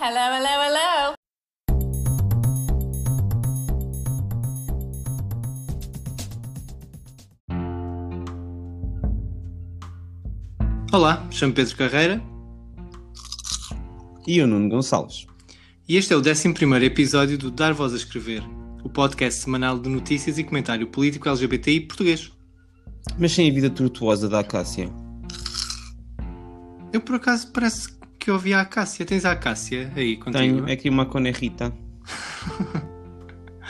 Hello, hello, hello. Olá, chamo Pedro Carreira E o Nuno Gonçalves. e este é o 11 episódio do Dar Voz a Escrever, o podcast semanal de notícias e comentário político LGBTI português. Mas sem a vida tortuosa da Acácia. Eu por acaso parece que ouvi a Acácia. Tens a Acácia aí contigo? Tenho aqui uma conerrita.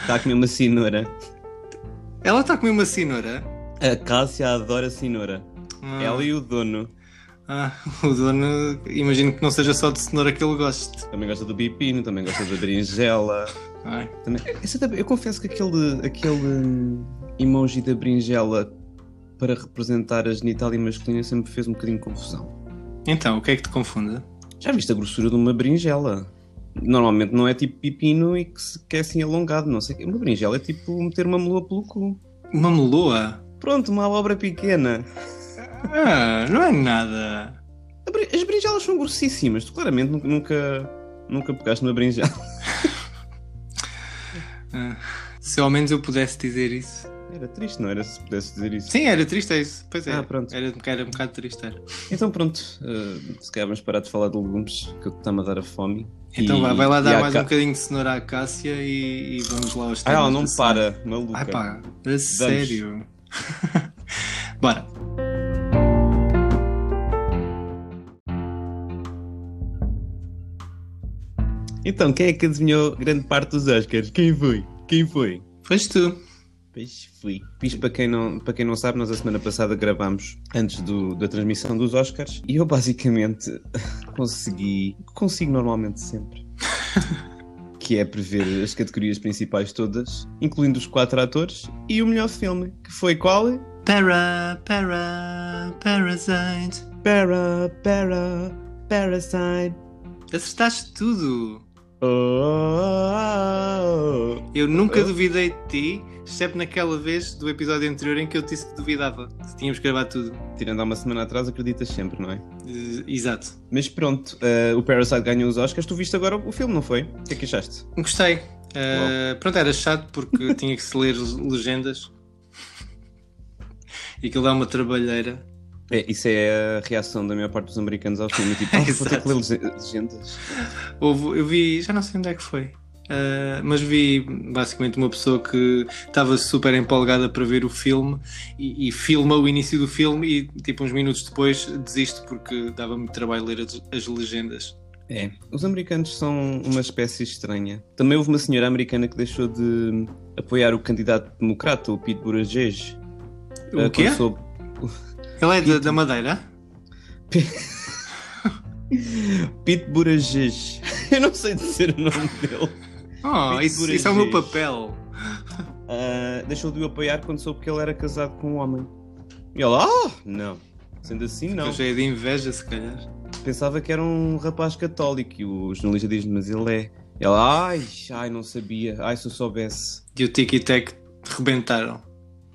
Está a comer uma cenoura. Ela está a comer uma cenoura? A Acácia adora cenoura. Ah, Ela e o dono. ah, o dono, imagino que não seja só de cenoura que ele goste. Também gosta do pepino, também gosta da berinjela. Ai, Também... Eu confesso que aquele, aquele emoji da berinjela para representar a genitália masculina sempre fez um bocadinho de confusão. Então, o que é que te confunde? Já viste a grossura de uma berinjela? Normalmente não é tipo pepino e que, é assim alongado, não sei. o quê. Uma berinjela é tipo meter uma melua pelo cu. Uma meloa? Pronto, uma obra pequena. Ah, não é nada. As berinjelas são grossíssimas. Tu claramente nu- nunca, nunca pegaste numa berinjela. Ah, se ao menos eu pudesse dizer isso. Era triste, não era? Se pudesse dizer isso. Sim, era triste, é isso. Pois é. Ah, pronto. Era, era um bocado triste. Era. Então pronto, eh, se calhar vamos parar de falar de legumes, que está-me a dar a fome. Então E- vá, vai lá dar mais Ca- um bocadinho de cenoura à Cássia e, e vamos lá aos Ah, ela temas não da semana. para, maluca. Ai pá, a sério. Bora. Então, quem é que adivinhou grande parte dos Oscars? Quem foi? Quem foi? Pois tu. Pois fui. Isto para quem não, para quem não sabe, nós a semana passada gravámos antes do- da transmissão dos Oscars e eu basicamente consegui, consigo normalmente sempre, que é prever as categorias principais todas, incluindo os quatro atores e o melhor filme, que foi qual? Para, para, parasite. Para, para, Parasite. Acertaste tudo. Oh. Eu nunca duvidei de ti, exceto naquela vez do episódio anterior em que eu te disse que duvidava. Que tínhamos gravado tudo. Tirando há uma semana atrás, acreditas sempre, não é? Eh, exato. Mas pronto, eh, o Parasite ganhou os Oscars. Tu viste agora o filme, não foi? O que é que achaste? Gostei. Eh, pronto, era chato porque tinha que se ler legendas. E aquilo dá uma trabalheira. É, isso é a reação da maior parte dos americanos ao filme. Tipo, ah, vou ter que ler lege- legendas. Houve- eu vi, já não sei onde é que foi, ah, mas vi basicamente uma pessoa que estava super empolgada para ver o filme e, e filma o início do filme e tipo uns minutos depois desiste porque dava muito trabalho ler as, as legendas. É, os americanos são uma espécie estranha. Também houve uma senhora americana que deixou de apoiar o candidato democrata, o Pete Buttigieg. O eh, quê? soube- Ele é da, da Madeira? Pete Buttigieg. Eu não sei dizer o nome dele. Oh, isso, isso é o meu papel. Ah, deixou de o apoiar quando soube que ele era casado com um homem. E ela, ah, não. Sendo assim, não. Cheio de inveja, se calhar. Pensava que era um rapaz católico e o jornalista diz mas ele é. Ela, ai, ai, não sabia. Ai, se eu soubesse. E o Tiki Tac rebentaram.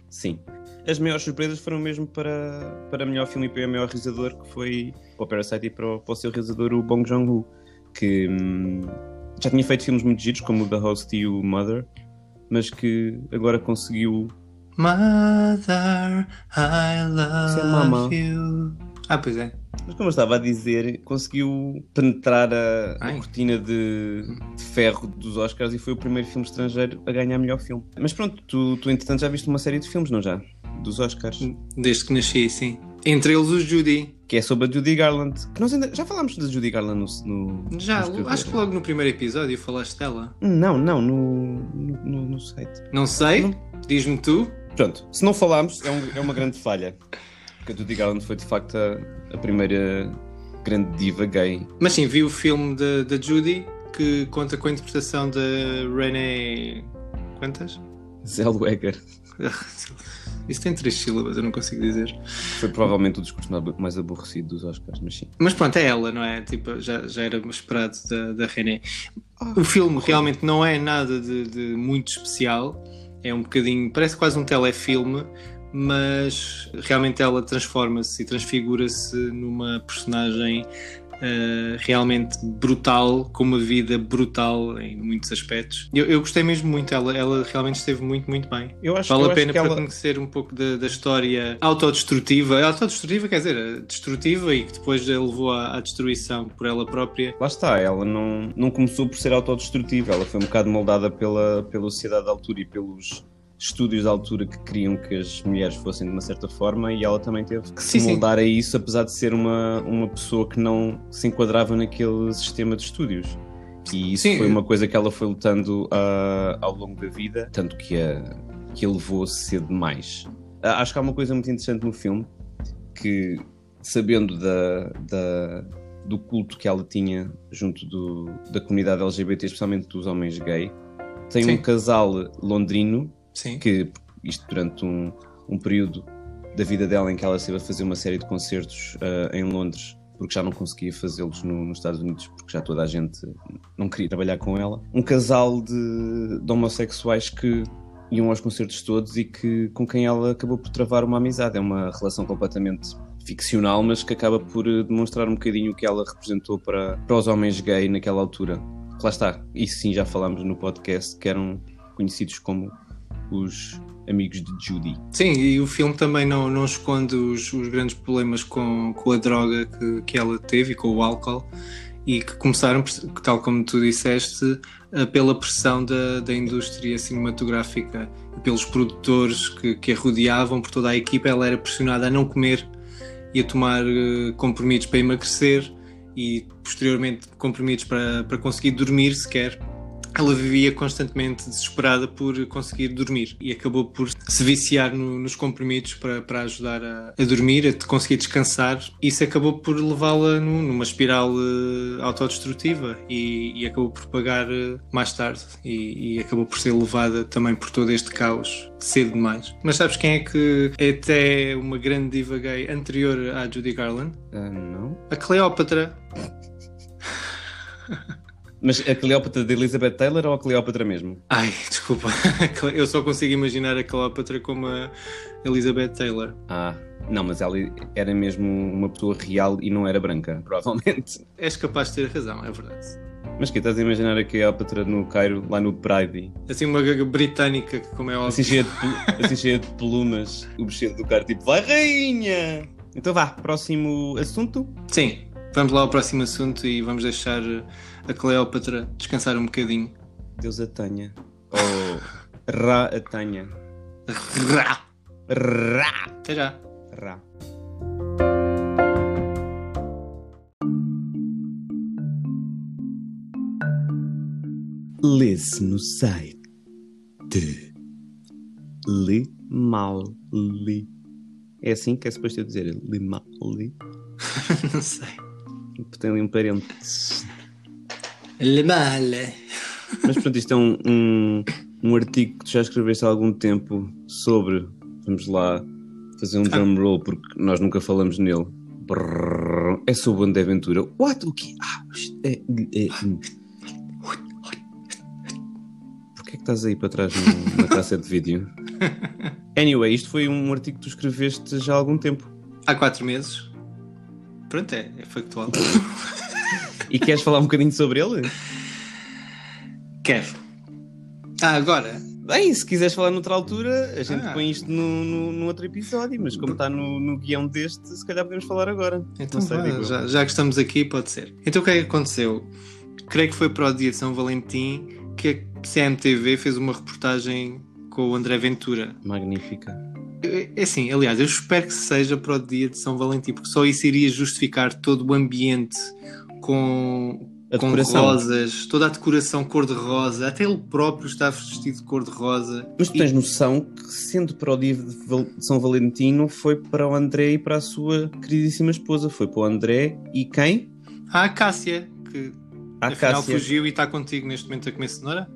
Sim. As maiores surpresas foram mesmo para, para melhor filme e para o melhor realizador, que foi para o Parasite e para o, para o seu realizador, o Bong Joon-ho, que hum, já tinha feito filmes muito giros, como o The Host e o Mother, mas que agora conseguiu Mother, I é mama. love you. Ah, pois é. Mas como eu estava a dizer, conseguiu penetrar a, a cortina de, de ferro dos Oscars e foi o primeiro filme estrangeiro a ganhar melhor filme. Mas pronto, tu, tu entretanto já viste uma série de filmes, não já? Dos Oscars. Desde que nasci, sim. Entre eles o Judy. Que é sobre a Judy Garland. Que nós ainda, já falámos da Judy Garland no. no Já, no acho que logo no primeiro episódio falaste dela. Não, não, no, no, no- site. Não sei, diz-me tu. Pronto, se não falámos, é, um- é uma grande falha. Porque a Judy Garland foi de facto a, a primeira grande diva gay. Mas sim, vi o filme da Judy que conta com a interpretação da Renee. Quantas? Zellweger. Isso tem três sílabas, eu não consigo dizer. Foi provavelmente o discurso mais- aborrecido dos Oscars, mas sim. Mas pronto, é ela, não é? Tipo, já, já era esperado da, da René. O filme realmente não é nada de, de muito especial. É um bocadinho, parece quase um telefilme, mas realmente ela transforma-se e transfigura-se numa personagem uh, realmente brutal, com uma vida brutal em muitos aspectos. Eu, eu gostei mesmo muito, ela, ela realmente esteve muito, muito bem. Eu acho, vale eu a pena para ela... conhecer um pouco da, da história autodestrutiva, autodestrutiva quer dizer, destrutiva e que depois a levou à, à destruição por ela própria. Lá está, ela não, não começou por ser autodestrutiva, ela foi um bocado moldada pela, pela sociedade da altura e pelos estúdios da altura que queriam que as mulheres fossem de uma certa forma e ela também teve que Sim, se sim. moldar a isso, apesar de ser uma, uma pessoa que não se enquadrava naquele sistema de estúdios. E isso Sim. foi uma coisa que ela foi lutando ah, ao longo da vida, tanto que a, que a levou a cedo demais. Ah, acho que há uma coisa muito interessante no filme que, sabendo da, da- do culto que ela tinha junto do- da comunidade LGBT, especialmente dos homens gay, tem Sim. um casal londrino Sim. que isto durante um, um período da vida dela em que ela esteve a fazer uma série de concertos ah, em Londres porque já não conseguia fazê-los no- nos Estados Unidos porque já toda a gente não queria trabalhar com ela. Um casal de, de homossexuais que iam aos concertos todos e que com quem ela acabou por travar uma amizade. É uma relação completamente ficcional, mas que acaba por eh, demonstrar um bocadinho o que ela representou para, para os homens gay naquela altura. Lá está, isso sim já falámos no podcast, que eram conhecidos como os amigos de Judy. Sim, e o filme também não, não esconde os, os grandes problemas com, com a droga que, que ela teve e com o álcool e que começaram, tal como tu disseste, eh, pela pressão da, da indústria cinematográfica e pelos produtores que, que a rodeavam, por toda a equipa. Ela era pressionada a não comer e a tomar eh, comprimidos para emagrecer e posteriormente comprimidos para, para conseguir dormir sequer. Ela vivia constantemente desesperada por conseguir dormir e acabou por se viciar no- nos comprimidos para, para ajudar a, a dormir, a conseguir descansar. Isso acabou por levá-la nu- numa espiral eh, autodestrutiva e, e acabou por pagar eh, mais tarde e, e acabou por ser levada também por todo este caos cedo demais. Mas sabes quem é que é até uma grande diva gay anterior à Judy Garland? Ah, não? A Cleópatra. Mas a Cleópatra de Elizabeth Taylor ou a Cleópatra mesmo? Ai, desculpa. Eu só consigo imaginar a Cleópatra como a Elizabeth Taylor. Ah, não, mas ela era mesmo uma pessoa real e não era branca, provavelmente. És capaz de ter razão, é verdade. Mas que estás a imaginar a Cleópatra no Cairo, lá no Pride, Assim, uma gaga britânica, que, como é óbvio. assim cheia de, assim cheia de plumas, o vestido do Cairo, tipo, vai rainha! Então vá, próximo assunto. Sim, vamos lá ao próximo assunto e vamos deixar a Cleópatra descansar um bocadinho. Deus a tenha. Ou Ra a tenha. Rá! Ra! Até já. Ra. Lê-se no site de Limali. É assim que é suposto eu dizer? Limali. Não sei. Tem ali um parente. Le mal. Mas pronto, isto é um, um, um artigo que tu já escreveste há algum tempo sobre. Vamos lá fazer um drum roll porque nós nunca falamos nele. Brrr, é sobre o André Aventura. What? O quê? Ah, isto é, é, hum. Porquê é que estás aí para trás na cassete de vídeo? Anyway, isto foi um artigo que tu escreveste já há algum tempo. Há quatro meses. Pronto, é, é factual. E queres falar um bocadinho sobre ele? Quero. Ah, agora. Bem, se quiseres falar noutra altura, a gente Ah. põe isto no, no, no outro episódio, mas como está no, no guião deste, se calhar podemos falar agora. Então, Não sei, vá, já, já que estamos aqui, pode ser. Então, o que é que aconteceu? Creio que foi para o dia de São Valentim que a CMTV fez uma reportagem com o André Ventura. Magnífica. É é assim, aliás, eu espero que seja para o dia de São Valentim, porque só isso iria justificar todo o ambiente com, A com rosas, toda a decoração cor-de-rosa, até ele próprio está vestido de cor-de-rosa. Mas tu tens noção que, sendo para o dia de São Valentino, foi para o André e para a sua queridíssima esposa. Foi para o André e quem? A Cássia, que A afinal Cássia. fugiu e está contigo neste momento a comer cenoura.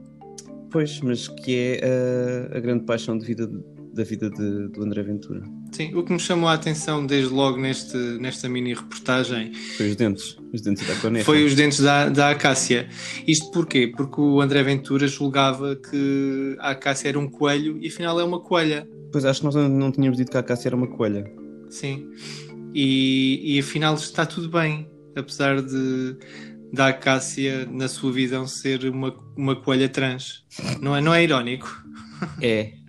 Pois, mas que é a, a grande paixão de vida, da vida de- do André Ventura. Sim, o que me chamou a atenção desde logo neste, nesta mini reportagem Foi os dentes. Os dentes da coneca. foi os dentes da, da Acácia. Isto porquê? Porque o André Ventura julgava que a Acácia era um coelho e afinal é uma coelha. Pois acho que nós não, tínhamos dito que a Cássia era uma coelha. Sim. E, e afinal está tudo bem. apesar de da Acácia, na sua visão, ser uma, uma coelha trans. Não é, não é irónico? É.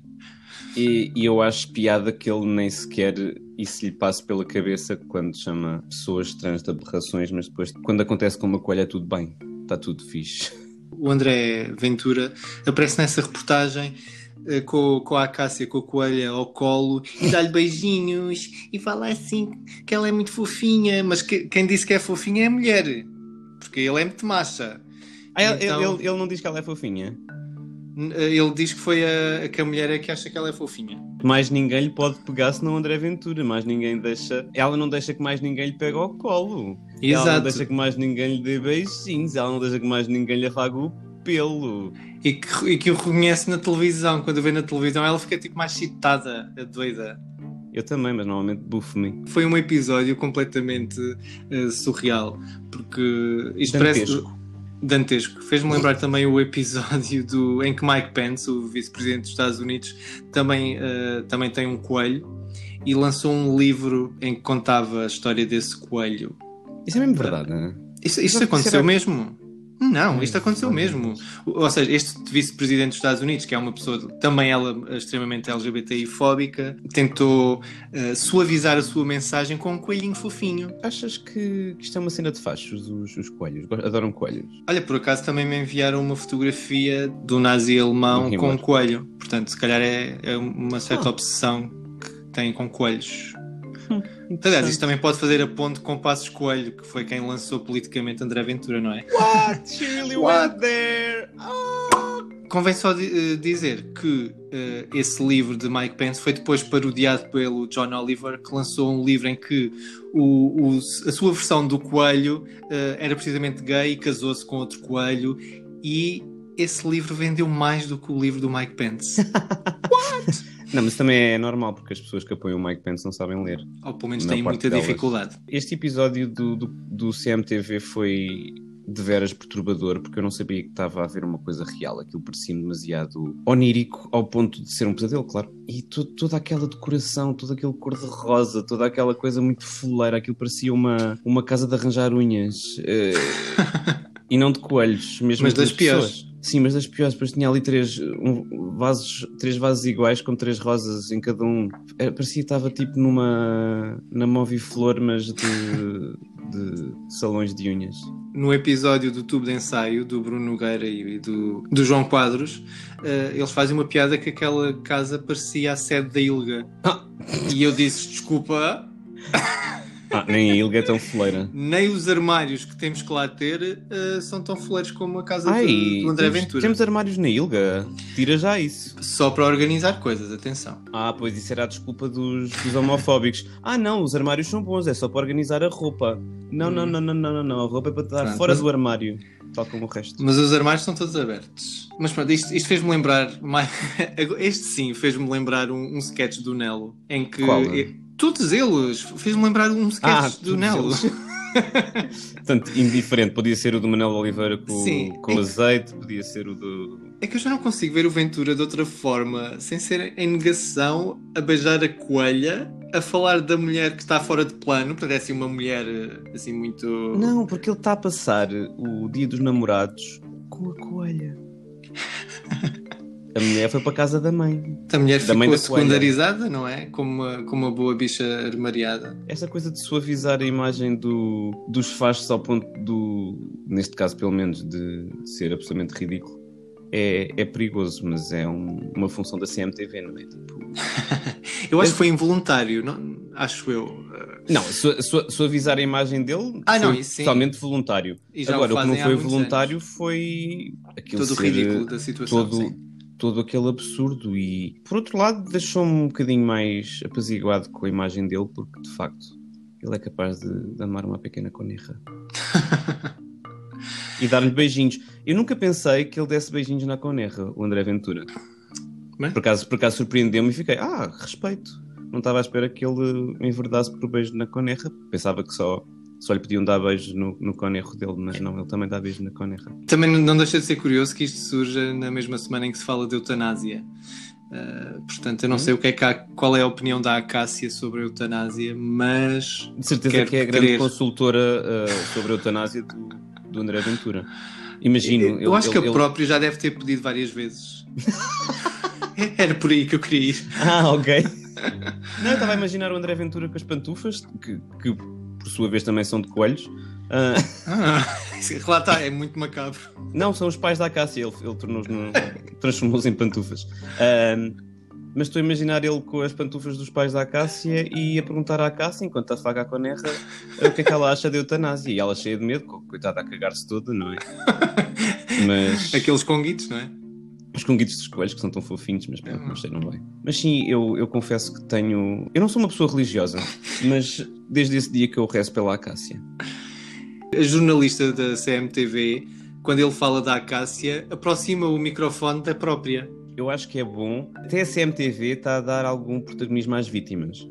E, e eu acho piada que ele nem sequer isso lhe passe pela cabeça quando chama pessoas trans de aberrações, mas depois, quando acontece com uma coelha, é tudo bem, está tudo fixe. O André Ventura aparece nessa reportagem eh, com, com a Acácia, com a coelha ao colo e dá-lhe beijinhos e fala assim que ela é muito fofinha, mas que, quem disse que é fofinha é a mulher, porque ele é muito macha. Ah, ele, Então- ele, ele não diz que ela é fofinha. Ele diz que foi a, que a mulher é que acha que ela é fofinha. Mais ninguém lhe pode pegar senão André Ventura. Mais ninguém deixa. Ela não deixa que mais ninguém lhe pegue ao colo. Ela não Exato. deixa que mais ninguém lhe dê beijinhos. Ela não deixa que mais ninguém lhe afague o pelo. E que, e que o reconhece na televisão. Quando vê na televisão, ela fica tipo mais excitada, a doida. Eu também, mas normalmente bufo-me. Foi um episódio completamente eh, surreal, porque isto Dantesco. parece dantesco. Fez-me lembrar também o episódio do, em que Mike Pence, o vice-presidente dos Estados Unidos, também, eh, também tem um coelho e lançou um livro em que contava a história desse coelho. Isso é mesmo verdade, não é? Isto Mas aconteceu será- mesmo? Não, isto aconteceu mesmo. Ou seja, este vice-presidente dos Estados Unidos, que é uma pessoa também ela extremamente LGBTI-fóbica, tentou eh, suavizar a sua mensagem com um coelhinho fofinho. Achas que, que isto é uma cena de fachos, os, os coelhos? Adoram coelhos. Olha, por acaso também me enviaram uma fotografia do nazi alemão com um coelho. Portanto, se calhar é, é uma certa Ah. obsessão que tem com coelhos. Aliás, Interessante. isto também pode fazer a ponte com Passos Coelho, que foi quem lançou politicamente André Ventura, não é? What? She really What? went there! Ah! Convém só eh, dizer que eh, esse livro de Mike Pence foi depois parodiado pelo John Oliver, que lançou um livro em que o, o- a sua versão do coelho eh, era precisamente gay e casou-se com outro coelho, e esse livro vendeu mais do que o livro do Mike Pence. Não, mas também é normal, porque as pessoas que apoiam o Mike Pence não sabem ler. Ou pelo menos têm muita delas. dificuldade. Este episódio do, do, do CMTV foi de veras perturbador, porque eu não sabia que estava a haver uma coisa real. Aquilo parecia-me demasiado onírico, ao ponto de ser um pesadelo, claro. E to- toda aquela decoração, todo aquele cor-de-rosa, toda aquela coisa muito fuleira, aquilo parecia uma, uma casa de arranjar unhas. eh, e não de coelhos, mesmo Mas das piores. Sim, mas das piores. Depois tinha ali três um, vasos, três vasos iguais com três rosas em cada um. Era- parecia que estava tipo numa na Moviflor, mas de, de salões de unhas. No episódio do tubo de ensaio do Bruno Nogueira e do, do João Quadros, eh, eles fazem uma piada que aquela casa parecia a sede da Ilga. Ah. E eu disse: desculpa, Ah, nem a Ilga é tão foleira. nem os armários que temos que lá ter eh, são tão foleiros como a casa Ai, do, do André temos, Ventura. temos armários na Ilga. Tira já isso. Só para organizar coisas, atenção. Ah, pois isso era a desculpa dos, dos homofóbicos. Ah, não, os armários são bons, é só para organizar a roupa. Não, não, Hum. não, não, não, não, não. A roupa é para estar Pronto, fora mas- do armário, tal como o resto. Mas os armários estão todos abertos. Mas pronto, isto, isto fez-me lembrar. mais- Este sim fez-me lembrar um, um sketch do Nelo. Em que. Qual? Todos eles! Fez-me lembrar um sketch Ah, do Nelo. Portanto, indiferente. Podia ser o do Manuel Oliveira com, Sim. com azeite, podia ser o do. É que eu já não consigo ver o Ventura de outra forma, sem ser em negação, a beijar a coelha, a falar da mulher que está fora de plano, portanto é assim uma mulher assim muito. Não, porque ele está a passar o dia dos namorados com a coelha. A mulher foi para a casa da mãe. A mulher da mãe ficou coelha. secundarizada, não é? Como uma, como uma boa bicha armariada. Essa coisa de suavizar a imagem do, dos fachos ao ponto do, neste caso pelo menos, de ser absolutamente ridículo, é, é perigoso, mas é um- uma função da CMTV, não é? Tipo, Eu acho que foi involuntário, não, acho eu. Não, su, su- suavizar a imagem dele Ah, não, foi isso sim. totalmente voluntário. E Agora, o, o que não foi voluntário foi aquilo Todo o ser ridículo da situação. todo, sim. Todo aquele absurdo e por outro lado deixou-me um bocadinho mais apaziguado com a imagem dele porque de facto ele é capaz de, de amar uma pequena conerra e dar-lhe beijinhos. Eu nunca pensei que ele desse beijinhos na conerra o André Ventura. Bem. por acaso, por acaso surpreendeu-me e fiquei ah, respeito. Não estava à espera que ele me enverdasse por beijo na conerra pensava que só só lhe podiam dar beijos no, no conerro dele, mas não, ele também dá beijo na conerra. Também não deixa de ser curioso que isto surja na mesma semana em que se fala de eutanásia. Uh, portanto, eu não sei o que é que há, qual é a opinião da Acácia sobre a eutanásia, mas. De certeza que é a grande querer... consultora uh, sobre a eutanásia do, do André Ventura. Imagino. Eu, eu acho ele, que ele próprio já deve ter pedido várias vezes. Era por aí que eu queria ir. Ah, ok. Não, eu estava a imaginar o André Ventura com as pantufas, que, que por sua vez também são de coelhos. Uh... Ah, lá está, é muito macabro. Não, são os pais da Cássia, ele, ele transformou-os em pantufas. Uh, mas estou a imaginar ele com as pantufas dos pais da Acácia e a perguntar à Acácia, enquanto afaga a conerra, o que é que ela acha de eutanásia. E ela cheia de medo, coitada a cagar-se toda, não é? Mas... Aqueles conguitos, não é? Os conguitos dos coelhos que são tão fofinhos, mas pronto, não sei, não vai. Mas sim, eu, eu confesso que tenho. Eu não sou uma pessoa religiosa, mas desde esse dia que eu rezo pela Acácia. A jornalista da CMTV, quando ele fala da Acácia, aproxima o microfone da própria. Eu acho que é bom. Até a CMTV está a dar algum protagonismo às vítimas.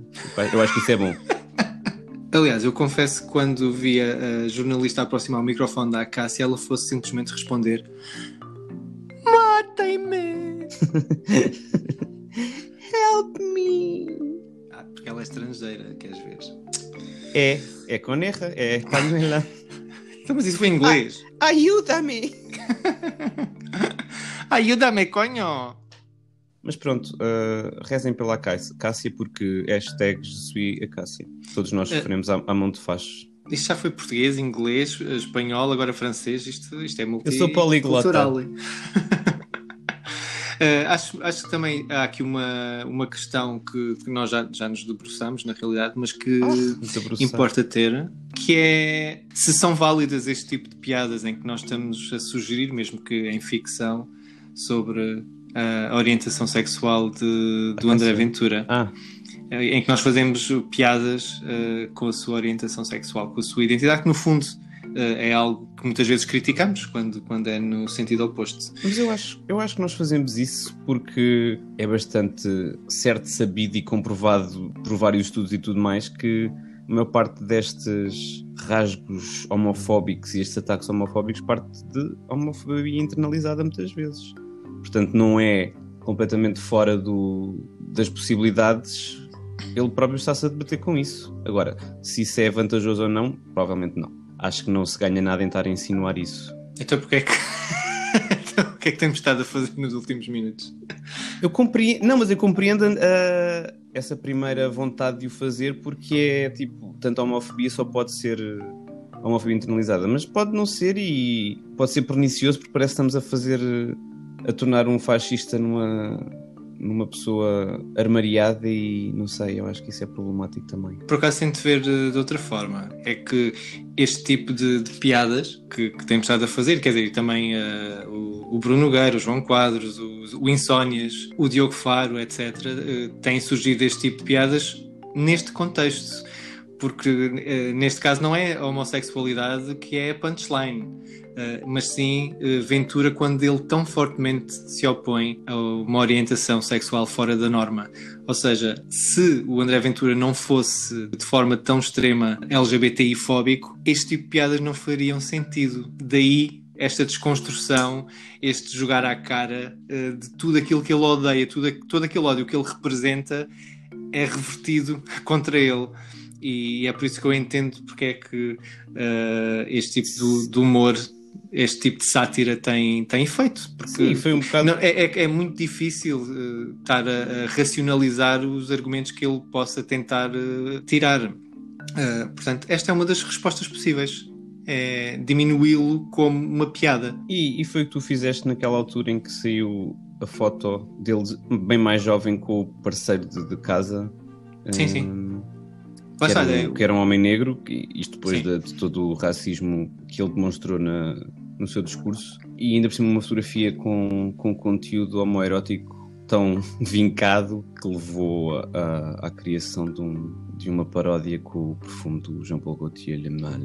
Eu acho que isso é bom. Aliás, eu confesso que quando vi a jornalista aproximar o microfone da Acácia, ela fosse simplesmente responder! Help me! Ah, porque ela é estrangeira, queres ver? É, é coneja, é espanhola. então, mas isso foi em inglês. Ah, Ajuda-me! Ajuda-me, conho! Mas pronto, uh, rezem pela Cássia porque hashtag Je a Cássia. Todos nós eh, sofremos uh, à, à mão de faz. Isto já foi português, inglês, espanhol, agora francês. Isto, isto é multi Eu sou poliglota. Uh, acho, acho que também há aqui uma, uma questão que, que nós já, já nos debruçamos, na realidade, mas que oh, importa ter, que é se são válidas este tipo de piadas em que nós estamos a sugerir, mesmo que em ficção, sobre a orientação sexual de, do André Ventura. Ah. Em que nós fazemos piadas uh, com a sua orientação sexual, com a sua identidade, que no fundo eh, é algo que muitas vezes criticamos quando, quando é no sentido oposto. Mas eu acho, eu acho que nós fazemos isso porque é bastante certo, sabido e comprovado por vários estudos e tudo mais que a maior parte destes rasgos homofóbicos e estes ataques homofóbicos parte de homofobia internalizada muitas vezes. Portanto, não é completamente fora do, das possibilidades ele próprio está-se a debater com isso. Agora, se isso é vantajoso ou não, provavelmente não acho que não se ganha nada em estar a insinuar isso. Então porquê é que. então, o que é que temos estado a fazer nos últimos minutos? Eu compreendo. Não, mas eu compreendo uh, essa primeira vontade de o fazer porque é tipo, tanto a homofobia só pode ser a homofobia internalizada, mas pode não ser e pode ser pernicioso porque parece que estamos a fazer a tornar um fascista numa numa pessoa armariada e não sei, eu acho que isso é problemático também. Por acaso tento ver de, de outra forma. É que este tipo de, de piadas que, que, temos estado a fazer, quer dizer, também uh, o, o, Bruno Nogueira, o João Quadros, o, o Insónias, o Diogo Faro, etc., uh, têm surgido este tipo de piadas neste contexto porque uh, neste caso não é a homossexualidade que é a punchline, uh, mas sim uh, Ventura quando ele tão fortemente se opõe a uma orientação sexual fora da norma. Ou seja, se o André Ventura não fosse de forma tão extrema LGBTI-fóbico, este tipo de piadas não fariam sentido. Daí esta desconstrução, este jogar à cara de tudo aquilo que ele odeia, tudo, todo aquele ódio que ele representa é revertido contra ele e é por isso que eu entendo porque é que uh, este tipo de, humor este tipo de sátira tem, tem efeito. Porque Sim, foi um bocado... Não, é, é, é, muito difícil uh, estar a, a, racionalizar os argumentos que ele possa tentar uh, tirar. Portanto, esta é uma das respostas possíveis. É diminuí-lo como uma piada. E, e, foi o que tu fizeste naquela altura em que saiu a foto dele bem mais jovem com o parceiro de, de casa. Sim, um, sim que era, um, que era, um, homem negro, isto depois de, de, todo o racismo que ele demonstrou na, no seu discurso, e ainda por cima uma fotografia com, com conteúdo homoerótico tão vincado que levou à criação de, um, de, uma paródia com o perfume do Jean-Paul Gaultier Le Mal.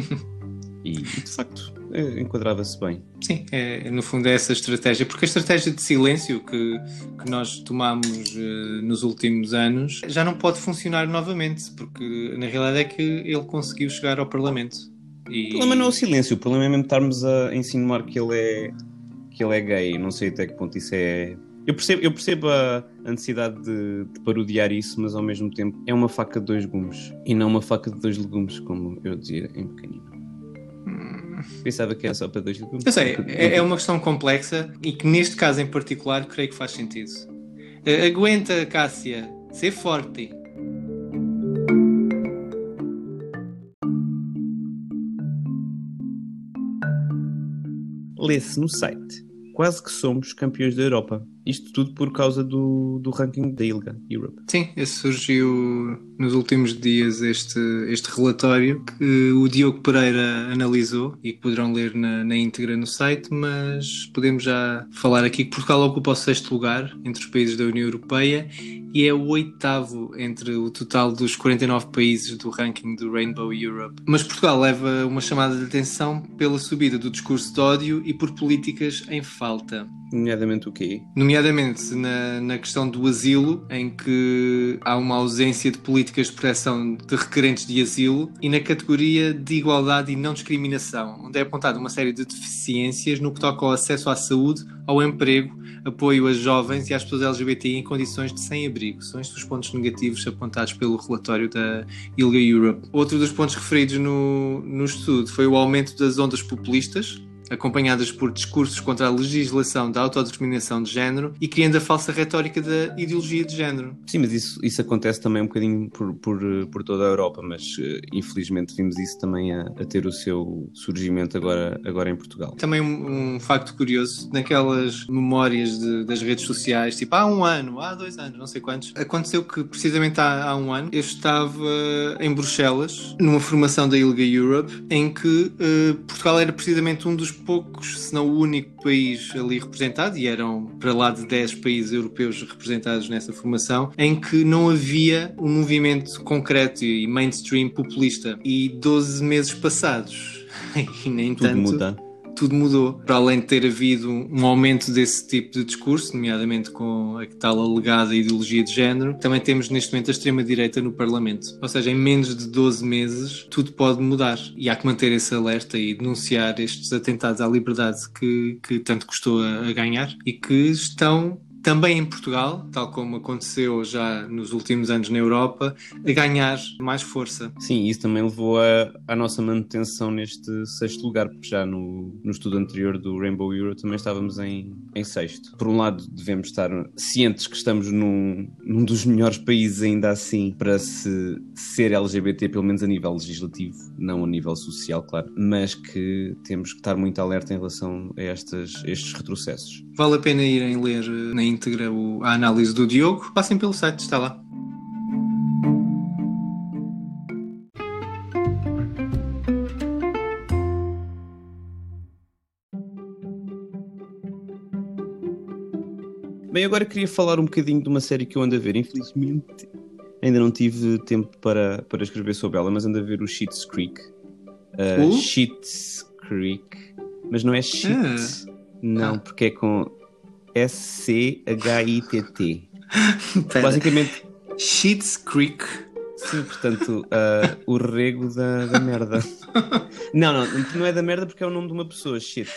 e de facto é, enquadrava-se bem. Sim, é, no fundo é essa estratégia, porque a estratégia de silêncio que, que nós tomamos uh, nos últimos anos já não pode funcionar novamente, porque na realidade é que ele conseguiu chegar ao Parlamento. E... O problema não é o silêncio, o problema é mesmo estarmos a insinuar que ele é, que ele é gay. Não sei até que ponto isso é Eu percebo, eu percebo a, a necessidade de, de, parodiar isso, mas ao mesmo tempo é uma faca de dois gumes e não uma faca de dois legumes, como eu dizia em pequenino. Hum. Pensava que era só para dois. Eu sei, é, é uma questão complexa e que neste caso em particular creio que faz sentido. Uh, aguenta, Cássia, ser forte. Lê-se no site. Quase que somos campeões da Europa. Isto tudo por causa do, do ranking da ILGA Europe. Sim, esse surgiu nos últimos dias este, este relatório que o Diogo Pereira analisou e que poderão ler na, na íntegra no site, mas podemos já falar aqui que Portugal ocupa o sexto lugar entre os países da União Europeia e é o oitavo entre o total dos 49 países do ranking do Rainbow Europe. Mas Portugal leva uma chamada de atenção pela subida do discurso de ódio e por políticas em falta. Nomeadamente o quê? Nomeadamente na, na questão do asilo, em que há uma ausência de políticas de proteção de requerentes de asilo, e na categoria de igualdade e não discriminação, onde é apontada uma série de deficiências no que toca ao acesso à saúde, ao emprego, apoio a jovens e às pessoas LGBTI em condições de sem-abrigo. São estes os pontos negativos apontados pelo relatório da ILGA Europe. Outro dos pontos referidos no, no estudo foi o aumento das ondas populistas, acompanhadas por discursos contra a legislação da autodiscriminação de género e criando a falsa retórica da ideologia de género. Sim, mas isso, isso acontece também um bocadinho por, por, por toda a Europa, mas uh, infelizmente vimos isso também a, a, ter o seu surgimento agora, agora em Portugal. Também um, um facto curioso, naquelas memórias de, das redes sociais, tipo há um ano, há dois anos, não sei quantos, aconteceu que precisamente há, há um ano eu estava em Bruxelas, numa formação da ILGA Europe, em que uh, Portugal era precisamente um dos poucos, se não o único país ali representado, e eram para lá de 10 países europeus representados nessa formação, em que não havia um movimento concreto e mainstream populista. E 12 meses passados, e nem Tudo tanto. muda tudo mudou. Para além de ter havido um aumento desse tipo de discurso, nomeadamente com a tal alegada ideologia de género, também temos neste momento a extrema-direita no Parlamento. Ou seja, em menos de 12 meses, tudo pode mudar. E há que manter esse alerta e denunciar estes atentados à liberdade que, que tanto custou a, a ganhar e que estão também em Portugal, tal como aconteceu já nos últimos anos na Europa, a ganhar mais força. Sim, isso também levou à nossa manutenção neste sexto lugar, porque já no, no estudo anterior do Rainbow Euro também estávamos em, em sexto. Por um lado, devemos estar cientes que estamos num, num dos melhores países ainda assim para se ser LGBT, pelo menos a nível legislativo, não a nível social, claro, mas que temos que estar muito alerta em relação a estas, estes retrocessos. Vale a pena irem ler eh, na íntegra a análise do Diogo. Passem pelo site, está lá. Bem, agora queria falar um bocadinho de uma série que eu ando a ver. Infelizmente, ainda não tive tempo para, para escrever sobre ela, mas ando a ver o Sheets Creek. Uh, uh? Sheets Creek. Mas não é Sheets. Ah. Não, ah. porque é com S-C-H-I-T-T. Basicamente. Sheets Creek. Sim, portanto, uh, o rego da, da merda. não, não, não é da merda porque é o nome de uma pessoa, shit.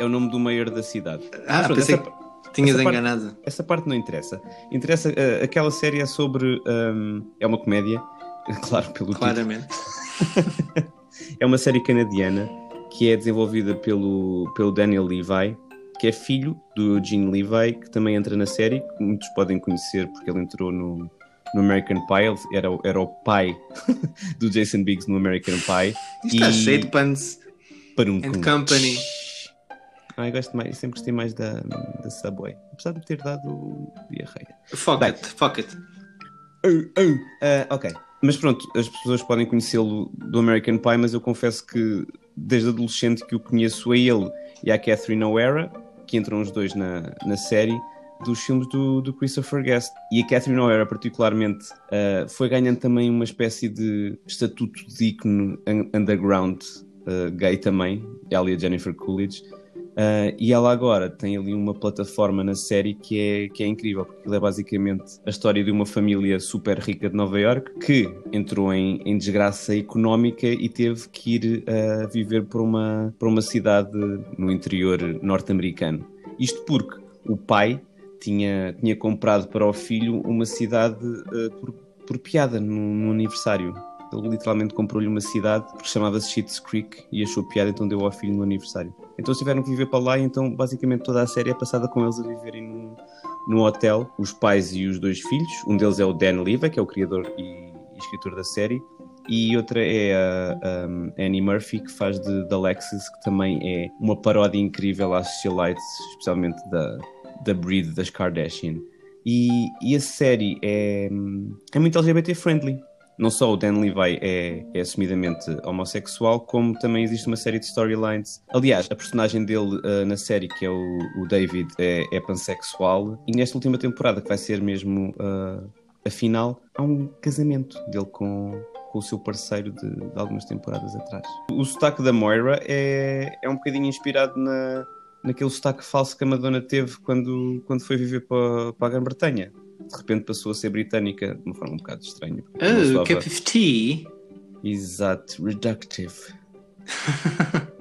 É o nome do mayor da cidade. Ah, pronto, pensei essa, que tinhas essa enganado. Parte, essa parte não interessa. Interessa, uh, aquela série é sobre. Um, é uma comédia, claro, pelo Claramente. é uma série canadiana que é desenvolvida pelo, pelo Daniel Levi que é filho do Eugene Levi, que também entra na série, que muitos podem conhecer porque ele entrou no, no American Pie, era, era o pai do Jason Biggs no American Pie. Isto está cheio de puns. Para um And Company. Ah, eu gosto mais, sempre gostei mais da, da Subway, apesar de ter dado diarreia. Fuck Bem, it, fuck it. Uh, uh, uh, ok, mas pronto, as pessoas podem conhecê-lo do American Pie, mas eu confesso que desde adolescente que o conheço a ele e à Catherine O'Hara, que entram os dois na, na série dos filmes do, do Christopher Guest. E a Catherine O'Hara, particularmente, uh, foi ganhando também uma espécie de estatuto de ícone underground uh, gay também, ela e a Jennifer Coolidge. Uh, e ela agora tem ali uma plataforma na série que é, que é incrível, porque é basicamente a história de uma família super rica de Nova York que entrou em, em desgraça económica e teve que ir uh, viver para uma, para uma cidade no interior norte-americano. Isto porque o pai tinha, tinha comprado para o filho uma cidade uh, por, por piada no, no aniversário. Ele literalmente comprou-lhe uma cidade porque chamava-se Sheets Creek e achou piada, então deu ao filho no aniversário. Então eles tiveram que viver para lá, e então basicamente toda a série é passada com eles a viverem num, num hotel, os pais e os dois filhos. Um deles é o Dan Leva, que é o criador e, escritor da série, e outra é a, a Annie Murphy, que faz de, de Alexis, que também é uma paródia incrível às socialites, especialmente da, da breed das Kardashian. E, e a série é, é muito LGBT friendly. Não só o Dan Levi é, é assumidamente homossexual, como também existe uma série de storylines. Aliás, a personagem dele uh, na série, que é o, o David, é, é, pansexual. E nesta última temporada, que vai ser mesmo uh, a final, há um casamento dele com, com o seu parceiro de, de, algumas temporadas atrás. O sotaque da Moira é, é um bocadinho inspirado na, naquele sotaque falso que a Madonna teve quando, quando foi viver para, para a Grã-Bretanha. De repente passou a ser britânica de uma forma um bocado estranha. Oh, cup of tea? Exato, reductive.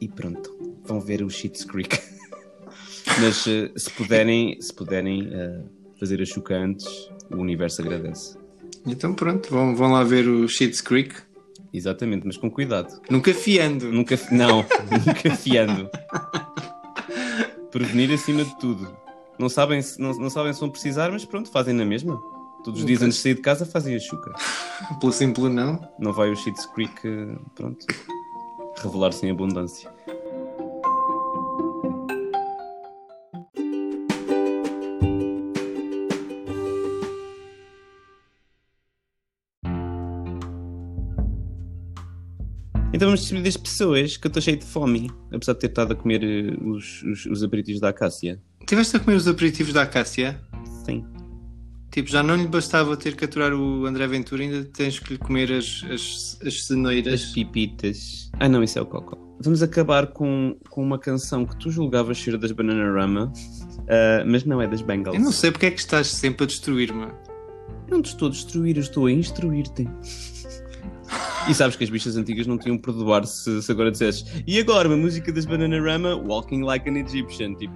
e pronto, vão ver o Sheets Creek. Mas uh, se puderem, se puderem uh, fazer a chuca antes, o universo agradece. Então pronto, vão, vão lá ver o Sheets Creek. Exatamente, mas com cuidado. Nunca fiando. Nunca, não, nunca fiando. Prevenir acima de tudo. Não sabem, não, não sabem se vão precisar, mas pronto, fazem na mesma. Todos os dias antes de sair de casa fazem a chuca. Pelo simples não. Não vai o Sheets Creek, pronto, revelar-se em abundância. Então vamos despedir das pessoas, que eu estou cheio de fome, apesar de ter estado a comer eh, os, os, os aperitivos da Acácia. Tiveste a comer os aperitivos da Acácia? Sim. Tipo, já não lhe bastava ter que aturar o André Ventura, ainda tens que lhe comer as, as, as ceneiras. As pipitas. Ah não, isso é o Coco. Vamos acabar com, com uma canção que tu julgavas ser das Bananarama, uh, mas não é das Bengals. Eu não sei porque é que estás sempre a destruir-me. Não te estou a destruir, estou a instruir-te. E sabes que as bichas antigas não tinham perdoar se, se agora dissesses e agora uma música das Bananarama, Walking Like an Egyptian, tipo.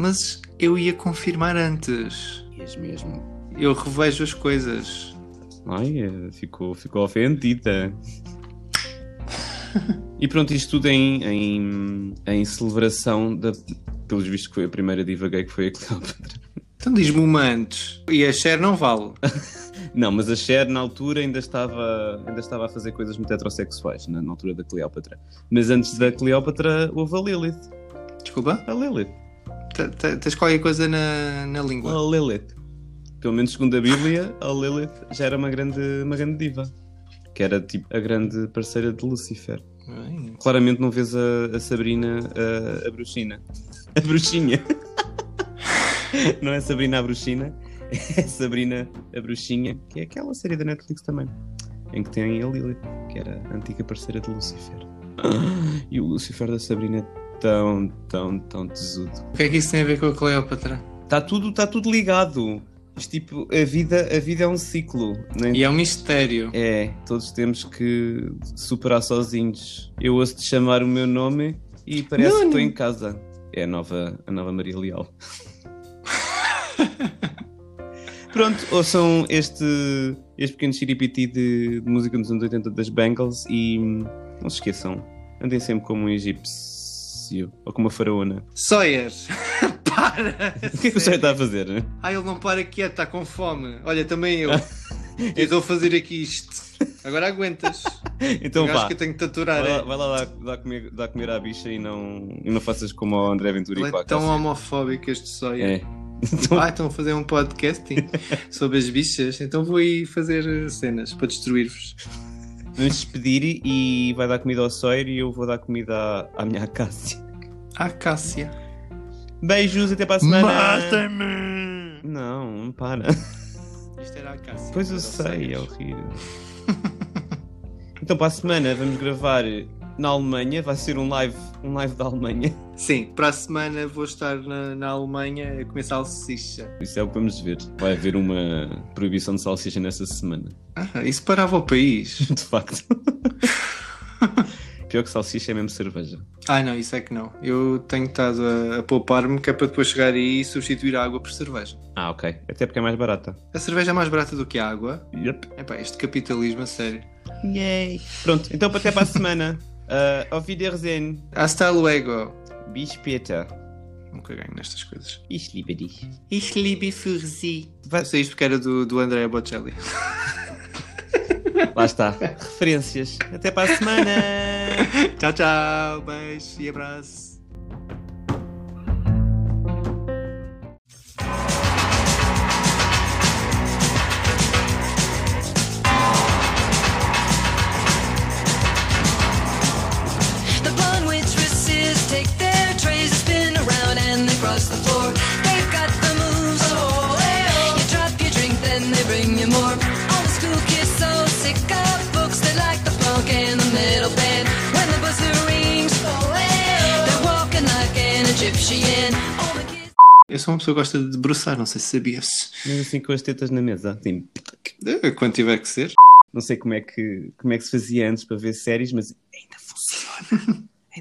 Mas eu ia confirmar antes. Ias mesmo. Eu revejo as coisas. Ai, é, ficou, ficou ofendida. e pronto, isto tudo em, em, em celebração da. Pelos vistos que foi a primeira diva gay que foi a Cleópatra. Então diz-me uma antes. E a Cher não vale. não, mas a Cher na altura ainda estava, ainda estava a fazer coisas muito heterossexuais, na, na altura da Cleópatra. Mas antes da Cleópatra houve a Lilith. Desculpa? A Lilith. Tens qualquer coisa na, na língua? A Lilith. Pelo menos segundo a Bíblia, a Lilith já era uma grande, uma grande diva. Que era tipo a grande parceira de Lucifer. Bem. Claramente não vês a, a Sabrina, a, a bruxina. A bruxinha. não é Sabrina a bruxina, é Sabrina a bruxinha, que é aquela série da Netflix também. Em que tem a Lilith, que era a antiga parceira de Lucifer. E o Lucifer da Sabrina tão, tão, tão tesudo. O que é que isso tem a ver com a Cleópatra? Está tudo, tá tudo ligado. Isto, tipo, a vida, a vida é um ciclo. Né? E é um mistério. É, todos temos que superar sozinhos. Eu ouço-te chamar o meu nome e parece não, que estou em casa. É a nova, a nova Maria Leal. Pronto, ouçam este, este pequeno xiripiti de, de música dos anos 80 das Bengals e não se esqueçam, andem sempre como um egípcio ou como uma faraona. Sawyer, para! O que é que o Sawyer está a fazer? Ah, ele não para quieto, está com fome. Olha, também eu. eu estou a fazer aqui isto. Agora aguentas. então eu vá. acho que eu tenho que te aturar. Vai lá, é? vai lá comer, comer à bicha e não, e não faças como o André Ventura Ele e é a tão homofóbico este Sawyer. É. Ah, estão a fazer um podcast sobre as bichas, então vou aí fazer cenas para destruir-vos. Vamos despedir e vai dar comida ao Sawyer e eu vou dar comida à, à minha Cássia. Ah, Cássia. Beijos, até para a semana. Mata-me! Não, para. Isto era a Cássia. Pois eu sei, é horrível. então para a semana vamos gravar na Alemanha, vai ser um live, um live da Alemanha. Sim, para a semana vou estar na, na Alemanha a comer salsicha. Isso é o que vamos ver. Vai haver uma proibição de salsicha nessa semana. Ah, isso parava o país. De facto. Pior que salsicha é mesmo cerveja. Ai não, isso é que não. Eu tenho estado a, a poupar-me que é para depois chegar aí e substituir a água por cerveja. Ah, ok. Até porque é mais barata. A cerveja é mais barata do que a água. Yep. Epá, este capitalismo a sério. Yay. Pronto, então até para a semana. Uh, auf Wiedersehen. Hasta luego. Bis später. Nunca ganho nestas coisas. Ich liebe dich. Ich liebe für Sie. Vai- Sei isto porque era do, do André Bocelli. Lá está. Referências. Até para a semana. tchau, tchau. Beijo e abraço. Eu sou uma pessoa que gosta de debruçar, não sei se sabias. Mesmo assim com as tetas na mesa. Assim, Eh, Quando tiver que ser. não sei como é, que, como é que se fazia antes para ver séries, mas ainda funciona.